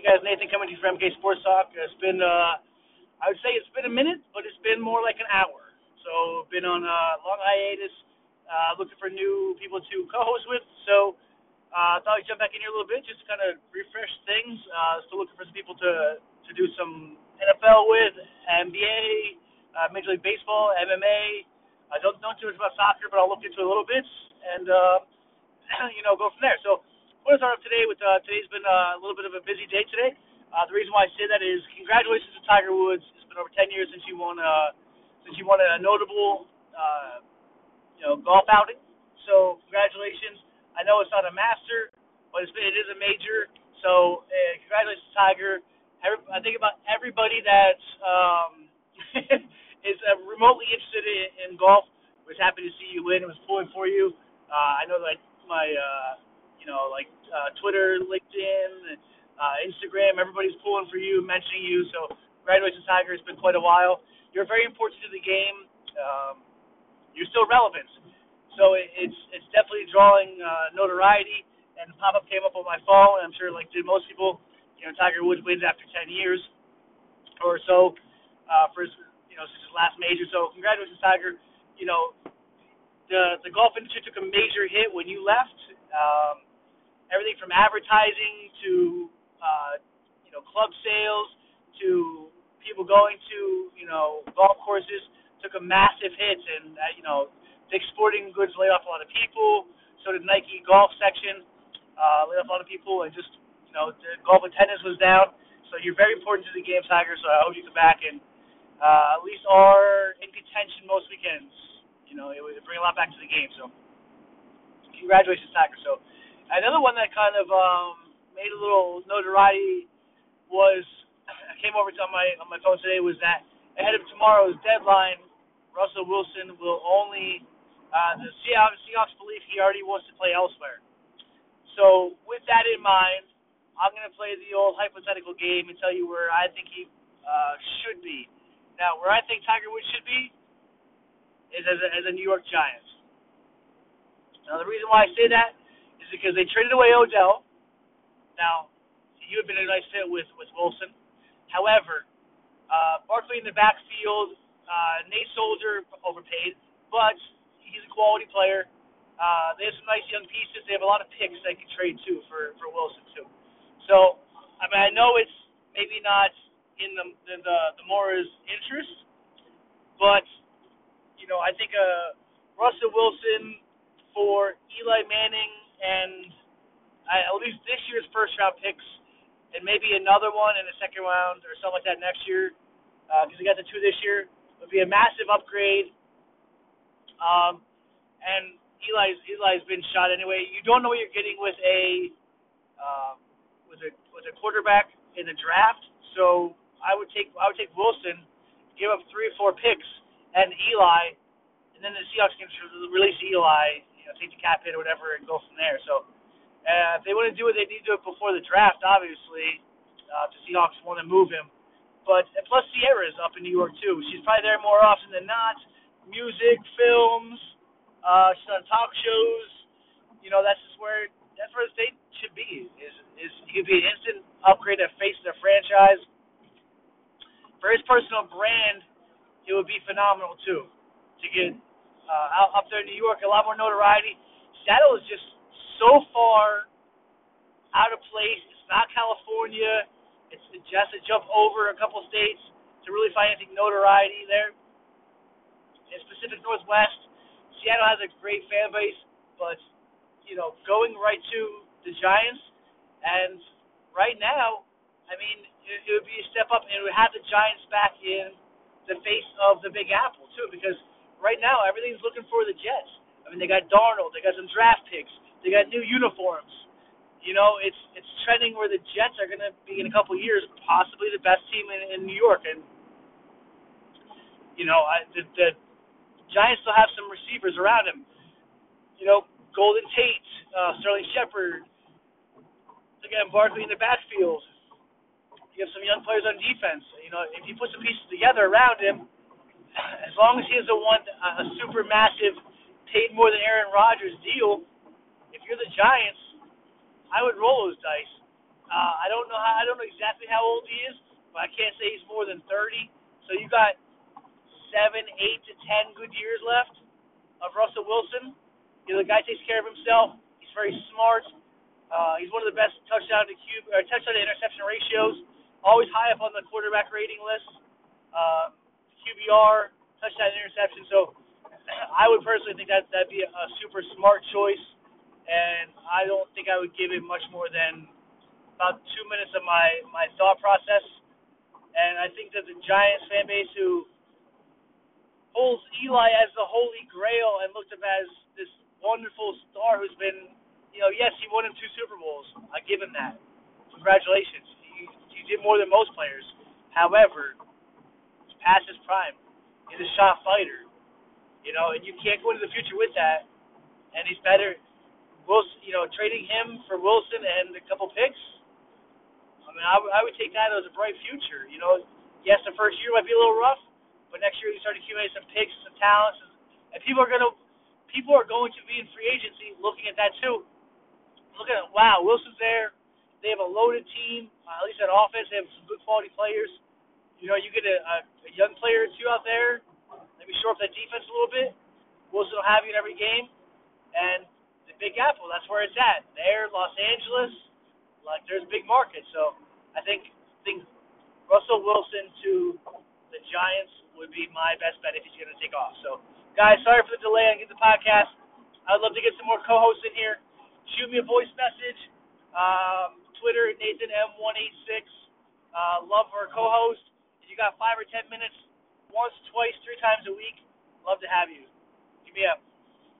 Hey guys, Nathan coming to you from MK Sports Talk. It's been, uh, I would say it's been a minute, but it's been more like an hour. So been on a long hiatus, uh, looking for new people to co-host with. So uh, thought I'd jump back in here a little bit, just kind of refresh things. Uh, still looking for some people to to do some NFL with, NBA, uh, Major League Baseball, MMA. I don't know too much about soccer, but I'll look into it a little bit and uh, you know go from there. So we're gonna today with uh, today's been uh, a little bit of a busy day today. Uh, the reason why I say that is congratulations to Tiger Woods. It's been over 10 years since you won uh, since you won a notable uh, you know golf outing. So congratulations. I know it's not a master, but it's been, it is a major. So uh, congratulations, Tiger. Every, I think about everybody that um, is uh, remotely interested in, in golf was happy to see you win. Was pulling for you. Uh, I know that my uh, you know, like uh, Twitter, LinkedIn, uh, Instagram. Everybody's pulling for you, mentioning you. So, congratulations, Tiger. It's been quite a while. You're very important to the game. Um, you're still relevant. So it, it's it's definitely drawing uh, notoriety. And the pop up came up on my phone. And I'm sure, like did most people, you know, Tiger Woods wins after 10 years or so uh, for his, you know, since his last major. So congratulations, Tiger. You know, the the golf industry took a major hit when you left. Um, everything from advertising to uh, you know club sales to people going to you know golf courses took a massive hit, and uh, you know Dick's Sporting Goods laid off a lot of people. So did Nike golf section uh, laid off a lot of people, and just you know the golf attendance was down. So you're very important to the game, Tiger. So I hope you come back and uh, at least are in contention most weekends. You know, it would bring a lot back to the game. So congratulations, Tiger. So Another one that kind of um, made a little notoriety was I came over to on my on my phone today was that ahead of tomorrow's deadline, Russell Wilson will only uh, the Seahawks, Seahawks believe he already wants to play elsewhere. So with that in mind, I'm going to play the old hypothetical game and tell you where I think he uh, should be. Now, where I think Tiger Woods should be is as a, as a New York Giant. Now, the reason why I say that because they traded away Odell. Now, you have been a nice fit with with Wilson. However, uh, Barkley in the backfield, uh, Nate Solder overpaid, but he's a quality player. Uh, they have some nice young pieces. They have a lot of picks they can trade too for for Wilson too. So, I mean, I know it's maybe not in the the the, the Mora's interest, but you know, I think uh, Russell Wilson for Eli Manning and I, at least this year's first round picks, and maybe another one in the second round or something like that next year, because uh, we got the two this year, would be a massive upgrade. Um, and Eli's Eli's been shot anyway. You don't know what you're getting with a um, with a with a quarterback in the draft. So I would take I would take Wilson, give up three or four picks, and Eli, and then the Seahawks can release Eli know, take the cap hit or whatever and go from there. So uh, if they want to do it, they need to do it before the draft, obviously. Uh, the Seahawks want to move him. But and plus Ciara's up in New York too. She's probably there more often than not. Music, films, uh, she's on talk shows. You know, that's just where that's where the state should be. Is is he could be an instant upgrade that face the franchise. For his personal brand, it would be phenomenal too to get uh, out up there in New York, a lot more notoriety. Seattle is just so far out of place. It's not California. It's just a jump over a couple states to really find anything notoriety there. In Pacific Northwest, Seattle has a great fan base, but you know, going right to the Giants, and right now, I mean, it, it would be a step up, and would have the Giants back in the face of the Big Apple too, because right now everything's looking for the Jets. I mean, they got Darnold, they got some draft picks, they got new uniforms. You know, it's it's trending where the Jets are going to be in a couple years possibly the best team in, in New York, and you know, I, the, the Giants still have some receivers around him. You know, Golden Tate, uh, Sterling Shepard, again Barkley in the backfield. You have some young players on defense. You know, if you put some pieces together around him as long as he a one a super massive paid more than Aaron Rodgers deal, if you're the Giants, I would roll those dice. Uh, I don't know how. I don't know exactly how old he is, but I can't say he's more than 30. So you got seven, eight to ten good years left of Russell Wilson. You know, the guy takes care of himself. He's very smart. Uh, he's one of the best touchdown to cube or touchdown to interception ratios. Always high up on the quarterback rating list. Uh, QBR, touchdown interception. So I would personally think that that'd be a, super smart choice, and I don't think I would give him much more than about two minutes of my my thought process. And I think that the Giants fan base who holds Eli as the holy grail and looked him as this wonderful star who's been, you know, yes, he won him two Super Bowls. I give him that. Congratulations. He, he did more than most players. However, prime. He's a shot fighter. You know, and you can't go into the future with that. And he's better. Wilson, you know, trading him for Wilson and a couple picks. I mean, I, w- I would take that as a bright future. You know, yes, the first year might be a little rough, but next year you start accumulating some picks, some talents, and people are gonna, people are going to be in free agency looking at that too. Looking at wow, Wilson's there. They have a loaded team. Uh, at least on offense, they have some good quality players. You know, you get a, a, a young player or two out there maybe shore up that defense a little bit. Wilson will have you in every game. And the Big Apple, that's where it's at. There, Los Angeles, like there's a big markets. So I think think Russell Wilson to the Giants would be my best bet if he's going to take off. So, guys, sorry for the delay on getting the podcast. I'd love to get some more co-hosts in here. Shoot me a voice message. Um, Twitter, Nathan M186. Uh, love our co-host. Got five or ten minutes, once, twice, three times a week, love to have you. Give me a